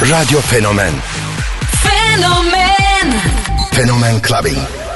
Radyo Fenomen. Fenomen. Fenomen Clubbing.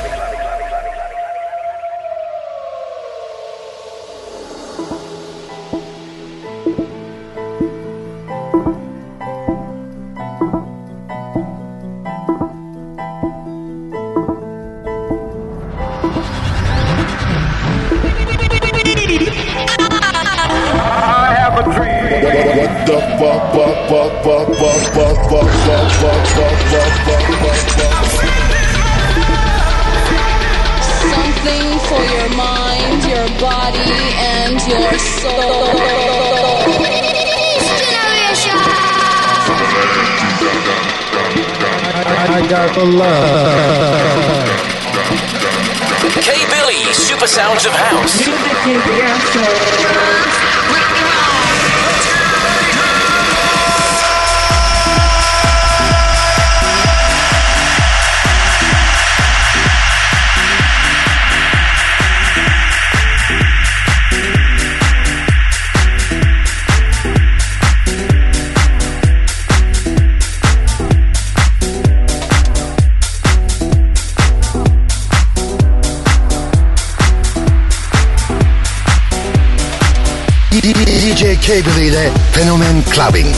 Thank you. clubbing.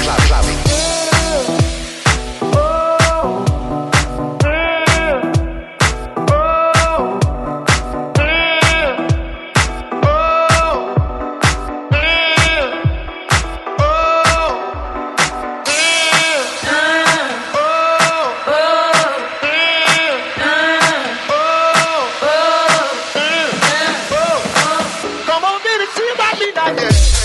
Yeah.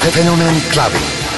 Fenomen Clubbing.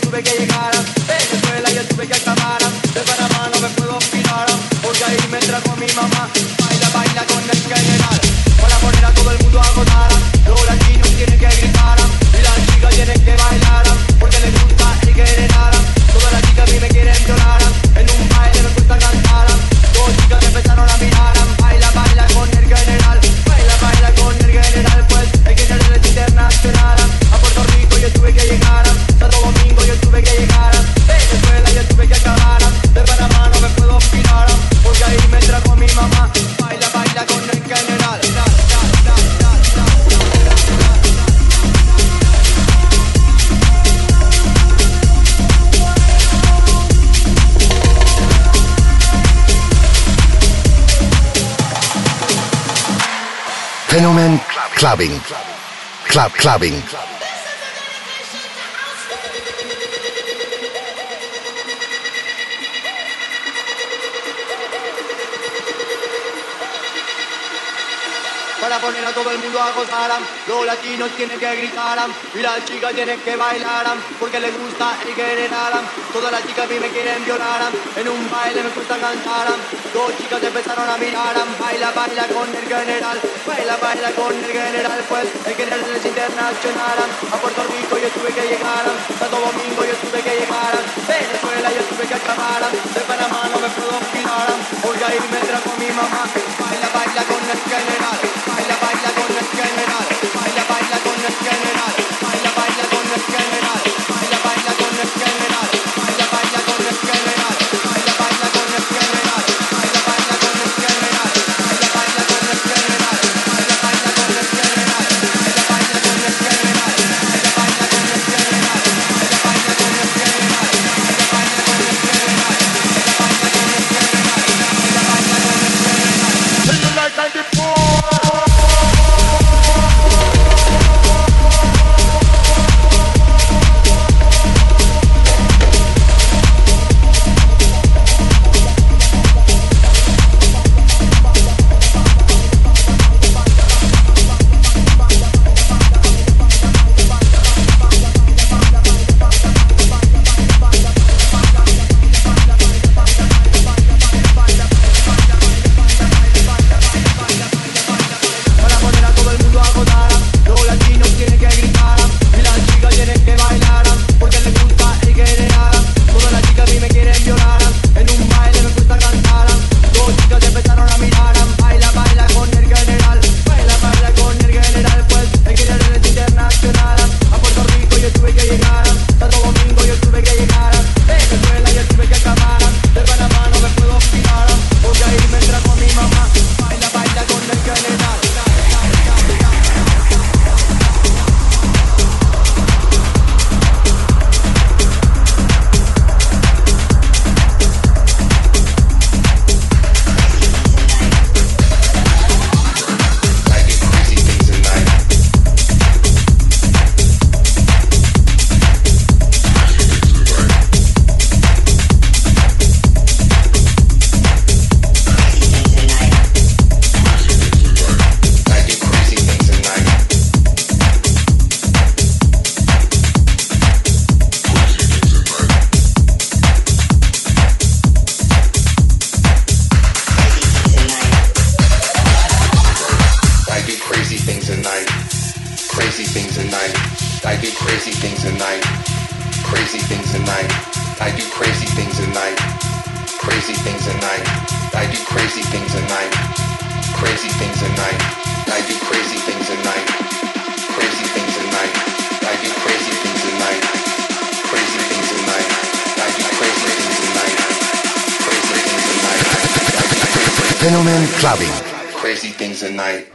tuve que llegar clubbing. Club clubbing. Para mundo a gozar. Los latinos tienen que gritar y las chicas tienen que bailar porque les gusta el general. Todas las chicas a mí me quieren violar. En un baile me gusta cantar. Dos chicas empezaron a mirar. Baila, baila con el general. Baila, baila con el general. Pues el general es internacional. A Puerto Rico yo tuve que llegar. Santo Domingo yo tuve que llegar. Venezuela yo tuve que acabar. De Panamá no me puedo olvidar. Voy a irme con mi mamá. Baila, baila con el general. General. Crazy things at night. Crazy things at night. I do crazy things at night. Crazy things at night. I do crazy things at night. Crazy things at night. I do crazy things at night. Crazy things at night. I do crazy things at night. Crazy things at night. I do crazy things at night. Crazy things at night. I do crazy Fenomen Clubbing. crazy things at night.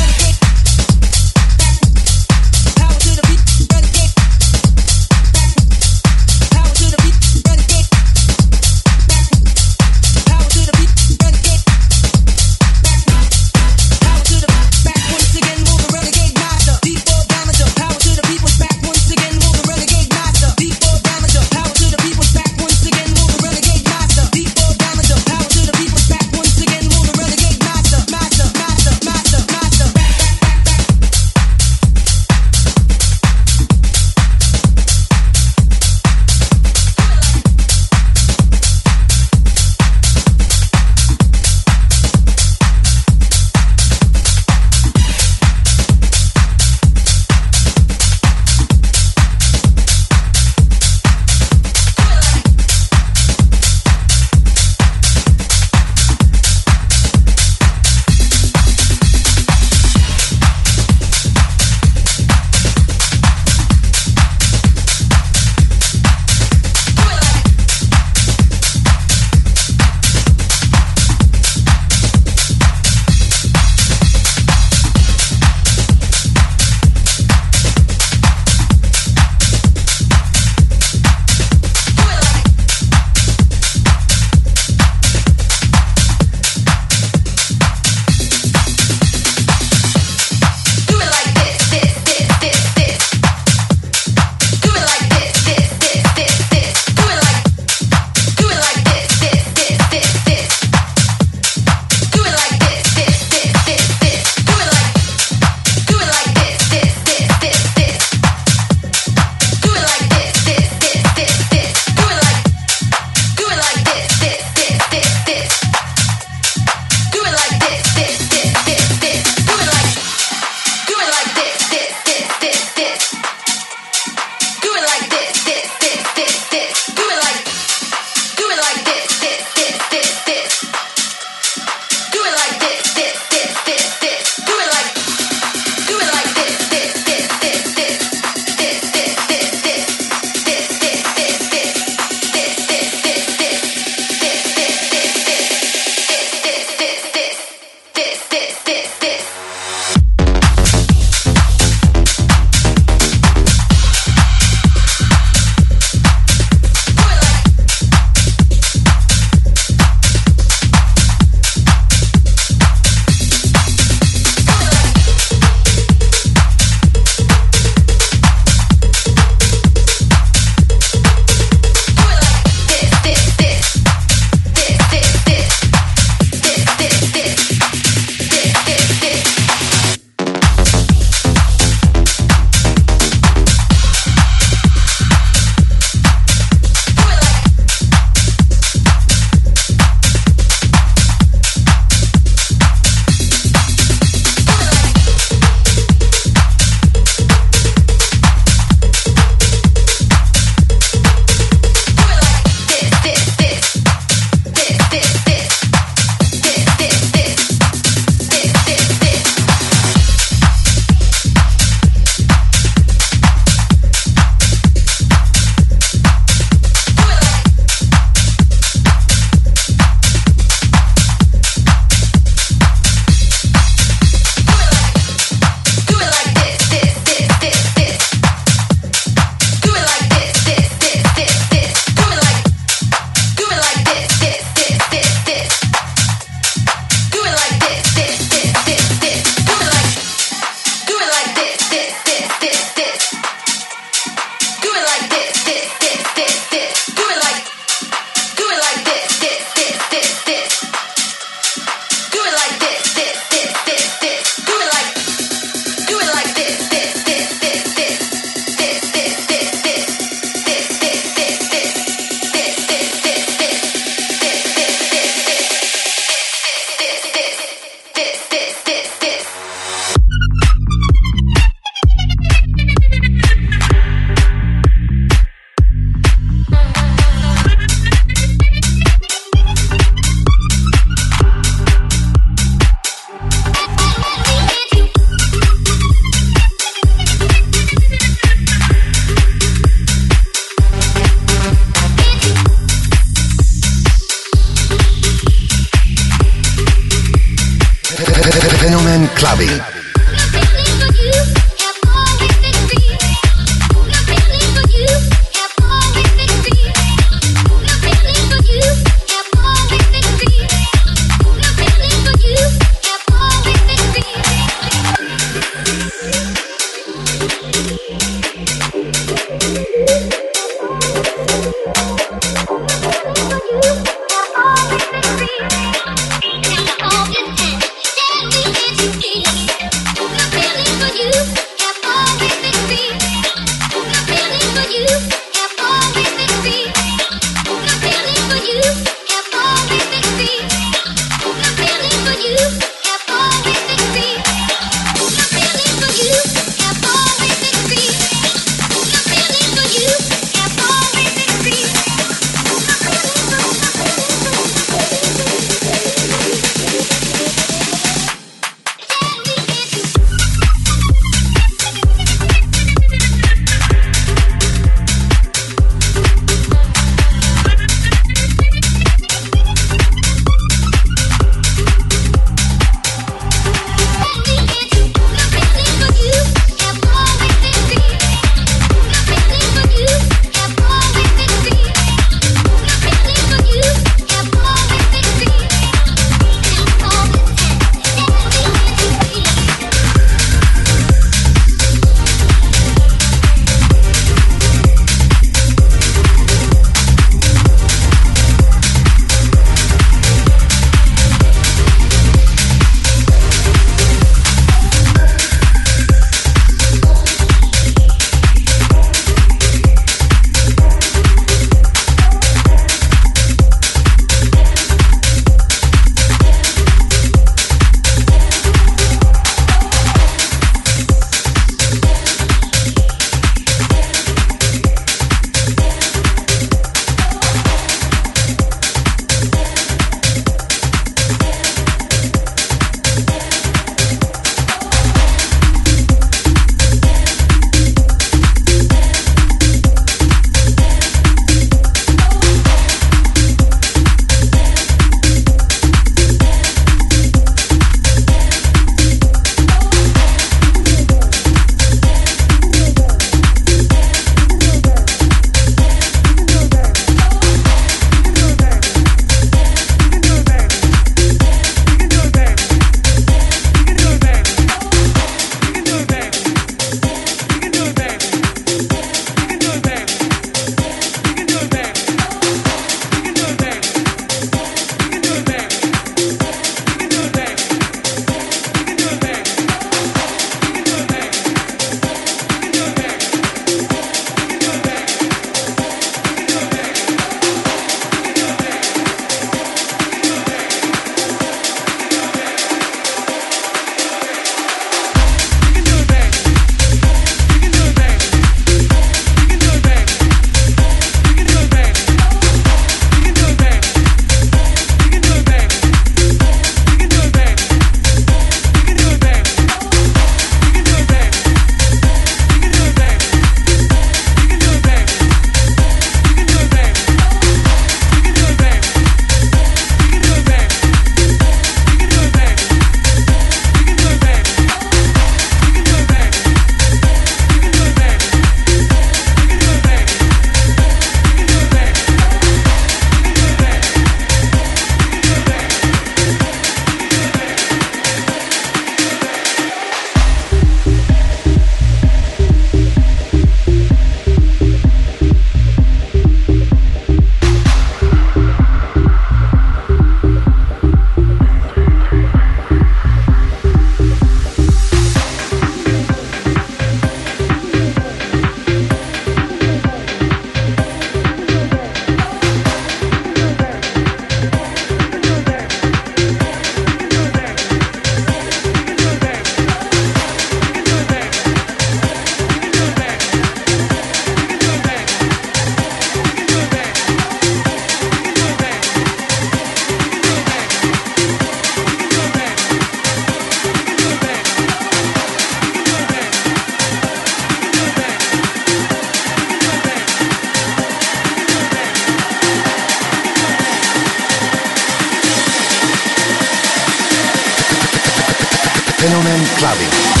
clubbing.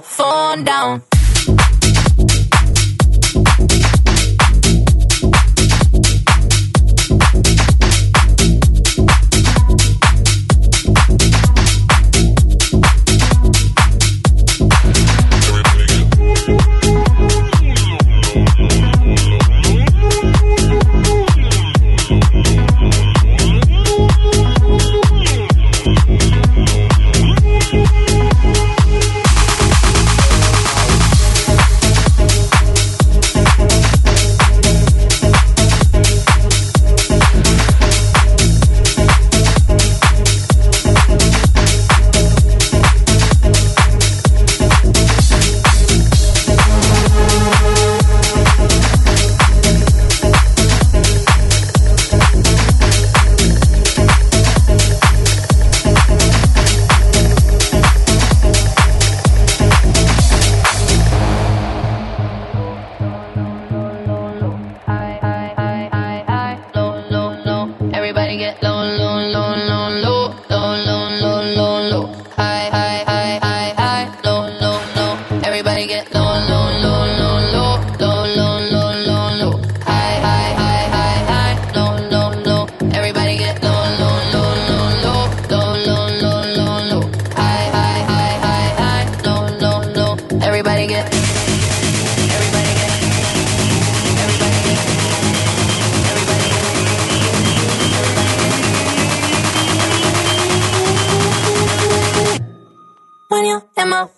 phone down. Fenomen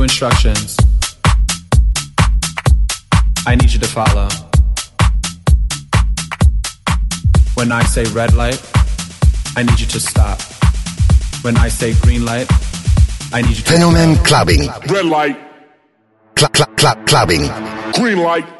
Clubbing. instructions I need you to follow. When I say red light, I need you to stop. When I say green light, I need you to Fenomen clubbing. Red light. Cl- cl- cl- clubbing. Green light.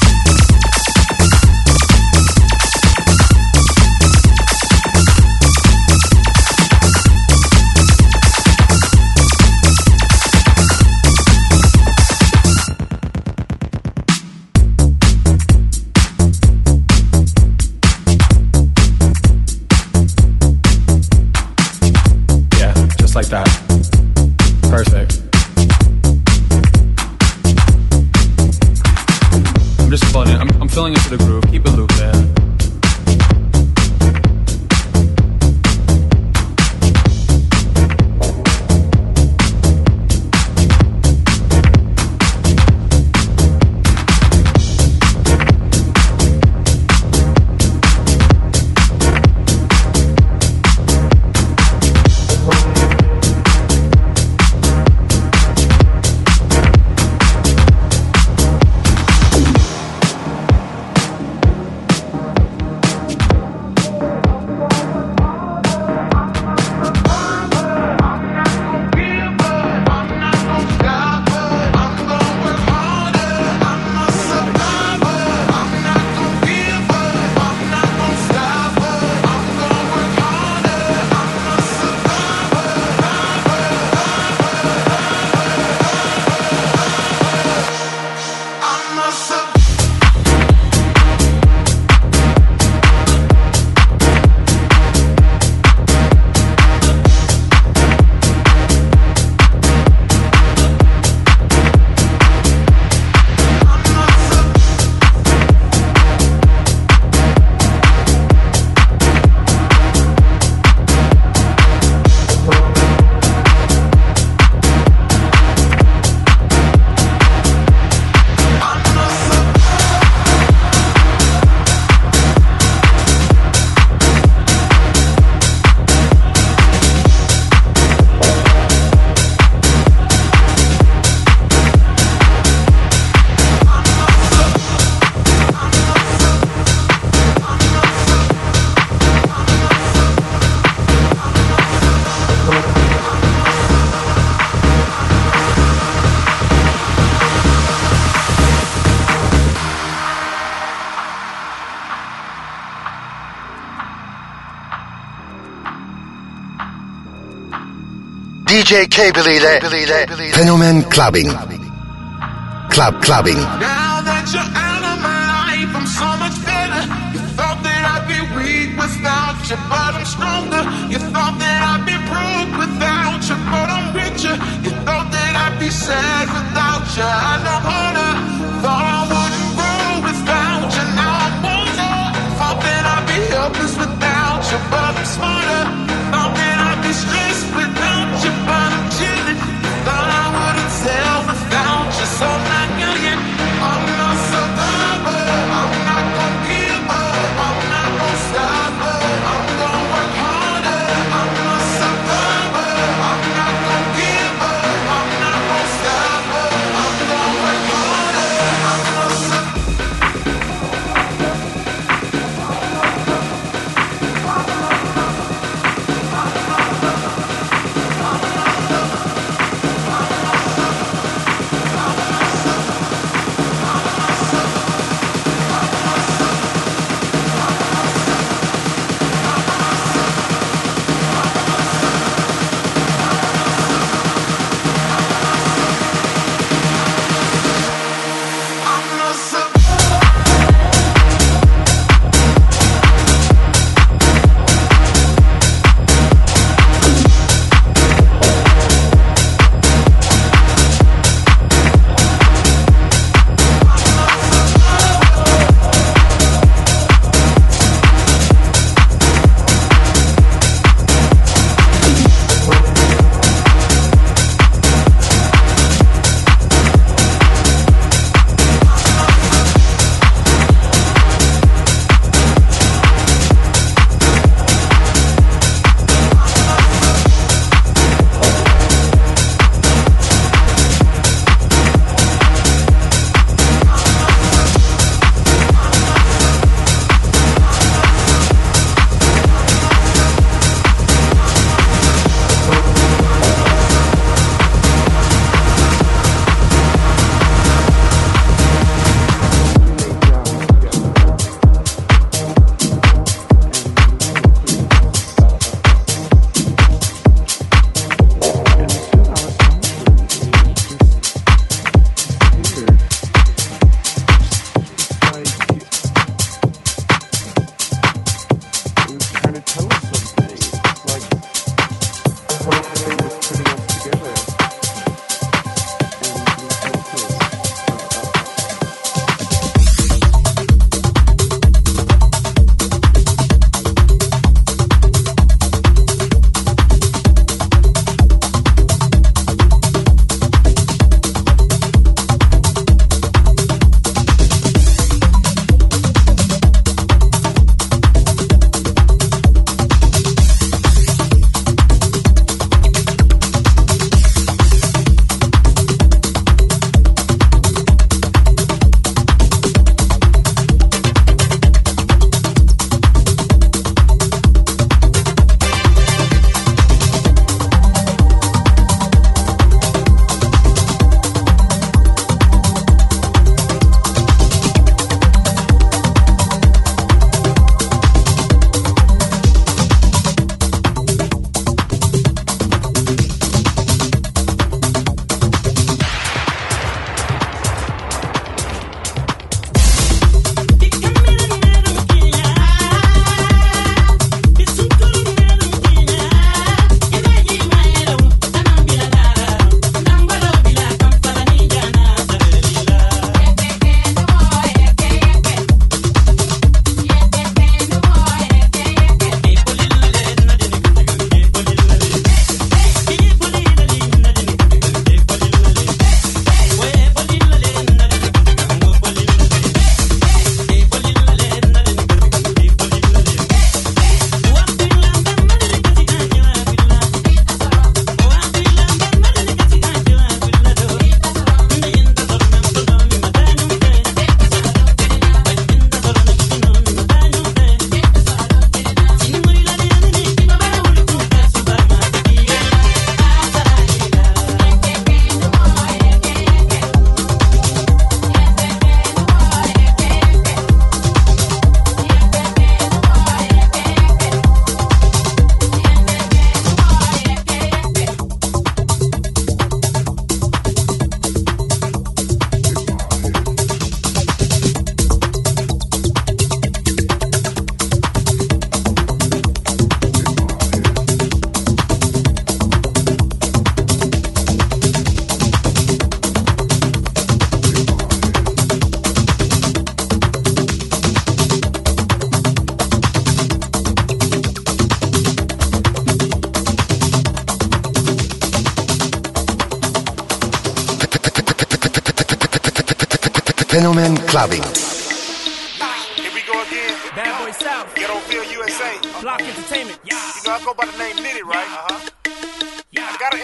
DJ K-Billy ile Fenomen Clubbing. Club Clubbing. Now that you're out of my life, I'm so much better. You thought that I'd be weak without you, but I'm stronger. You thought that I'd be broke without you, but I'm richer. You thought that I'd be sad without you. I know harder. Thought I wouldn't grow without you. Now I'm older. Thought that I'd be helpless without you, but I'm smarter.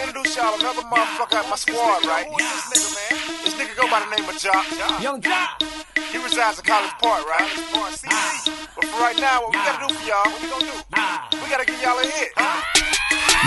Gotta introduce y'all another motherfucker at my squad, right? This nigga, man? This nigga go by the name of Joc. Yung Joc. He resides in College Park, right? College Park, CD. But for right now, what we gotta do for y'all, what we gonna do? We gotta give y'all a hit.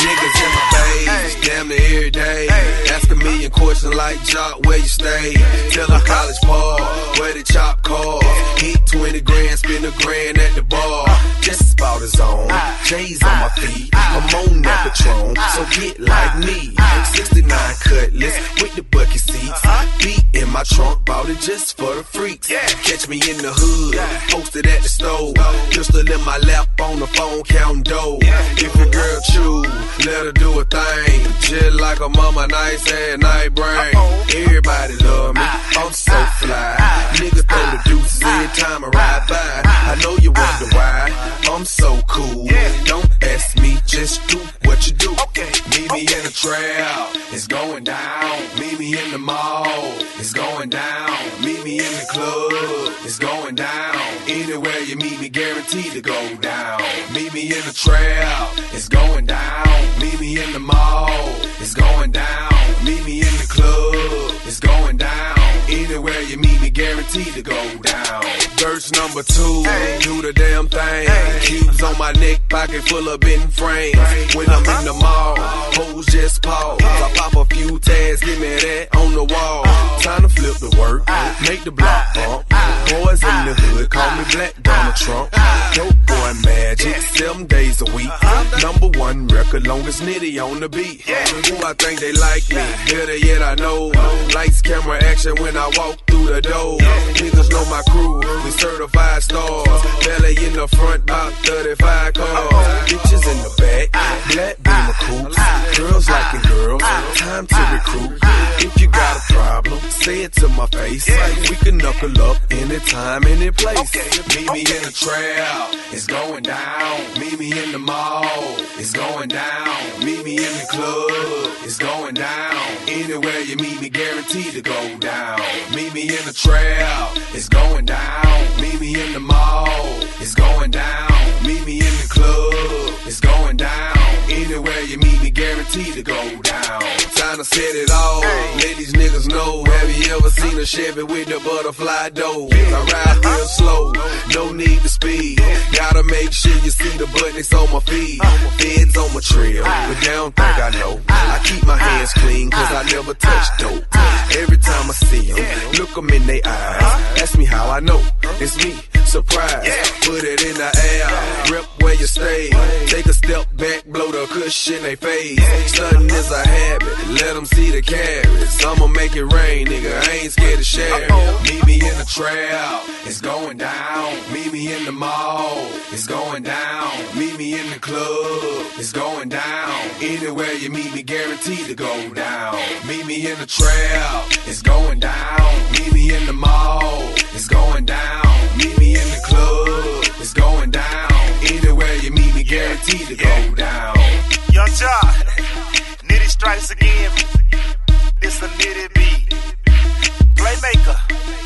Niggas in my face, damn near every day. Ask a million questions like Joc, where you stay? Tell them college park, where the chop cars. Hit 20 grand, spend a grand at the bar. Uh. Just about his own. Uh. J's on my uh. feet, I'm on that Patron, so get like me. 69 cutlass with the bucket seats. Uh-huh. Beat in my trunk, bought it just for the freaks. Catch me in the hood, posted at the stove. Pistol in my lap on the phone, counting dough. If your girl choose, let her do a thing. Just like a mama, nice and night brain. Everybody love me, I'm so fly. Niggas throw the deuces every time I ride by. I know you wonder why. I'm so cool. Don't ask me, just do what you do. Meet me in the trail, it's going down. Meet me in the mall, it's going down. Meet me in the club, it's going down. Anywhere you meet me, guaranteed to go down. Meet me in the trail, it's going down. Meet me in the mall, it's going down. Meet me in the club, it's going down. Anywhere you meet me, guaranteed to go down. Verse number two, do the damn thing. Cubes on my neck, pocket full of bin frames. When I'm in uh-huh. the mall, hoes just pause. I pop a few tags, give me that on the wall. Uh. Time to flip the work, uh. make the block uh. bump. Boys in the hood, call me Black Donald Trump. Dope boy magic, seven days a week. Uh-huh. Number one record, longest nitty on the beat. Who I think they like me, better yet I know. Lights, camera, action when I walk through the door. Niggas know my crew, we certified stars. Belly in the front, about 35 cars. Bitches in the back, black beamer coops. Girls, time to recruit. If you got a problem, say it to my face. We can knuckle up anytime, any place. Meet me in the trail, it's going down. Meet me in the mall, it's going down. Meet me in the club, it's going down. Anywhere you meet me, guaranteed to go down. Meet me in the trail, it's going down. Meet me in the mall, it's going down. Meet me in the club, it's going down. Anywhere you meet me, guaranteed to go down. Time to set it all. Let these niggas know. Have you ever seen a Chevy with the butterfly door? I ride real slow, no need to speed. Gotta make sure you see the buttons on my feet. Feds on my trail, but they don't think I know. I keep my hands clean, cause I never touch dope. Every time I see them, look them in their eyes. Ask me how I know. It's me, surprise. Put it in the air, rip where you stay. Take a step back, blow the cushion they face. Stunting is a habit, let them see the carats. I'ma make it rain, nigga. I ain't scared to share. it. Meet me in the trail, it's going down. Meet me in the mall, it's going down. Meet me in the club, it's going down. Anywhere you meet me, guaranteed to go down. Meet me in the trail, it's going down. Meet me in the mall, it's going down. Meet me in the club, it's going down. Anywhere you meet me, guaranteed to go down. Yung Joc, Nitti strikes again. This a Nitti beat. Playmaker.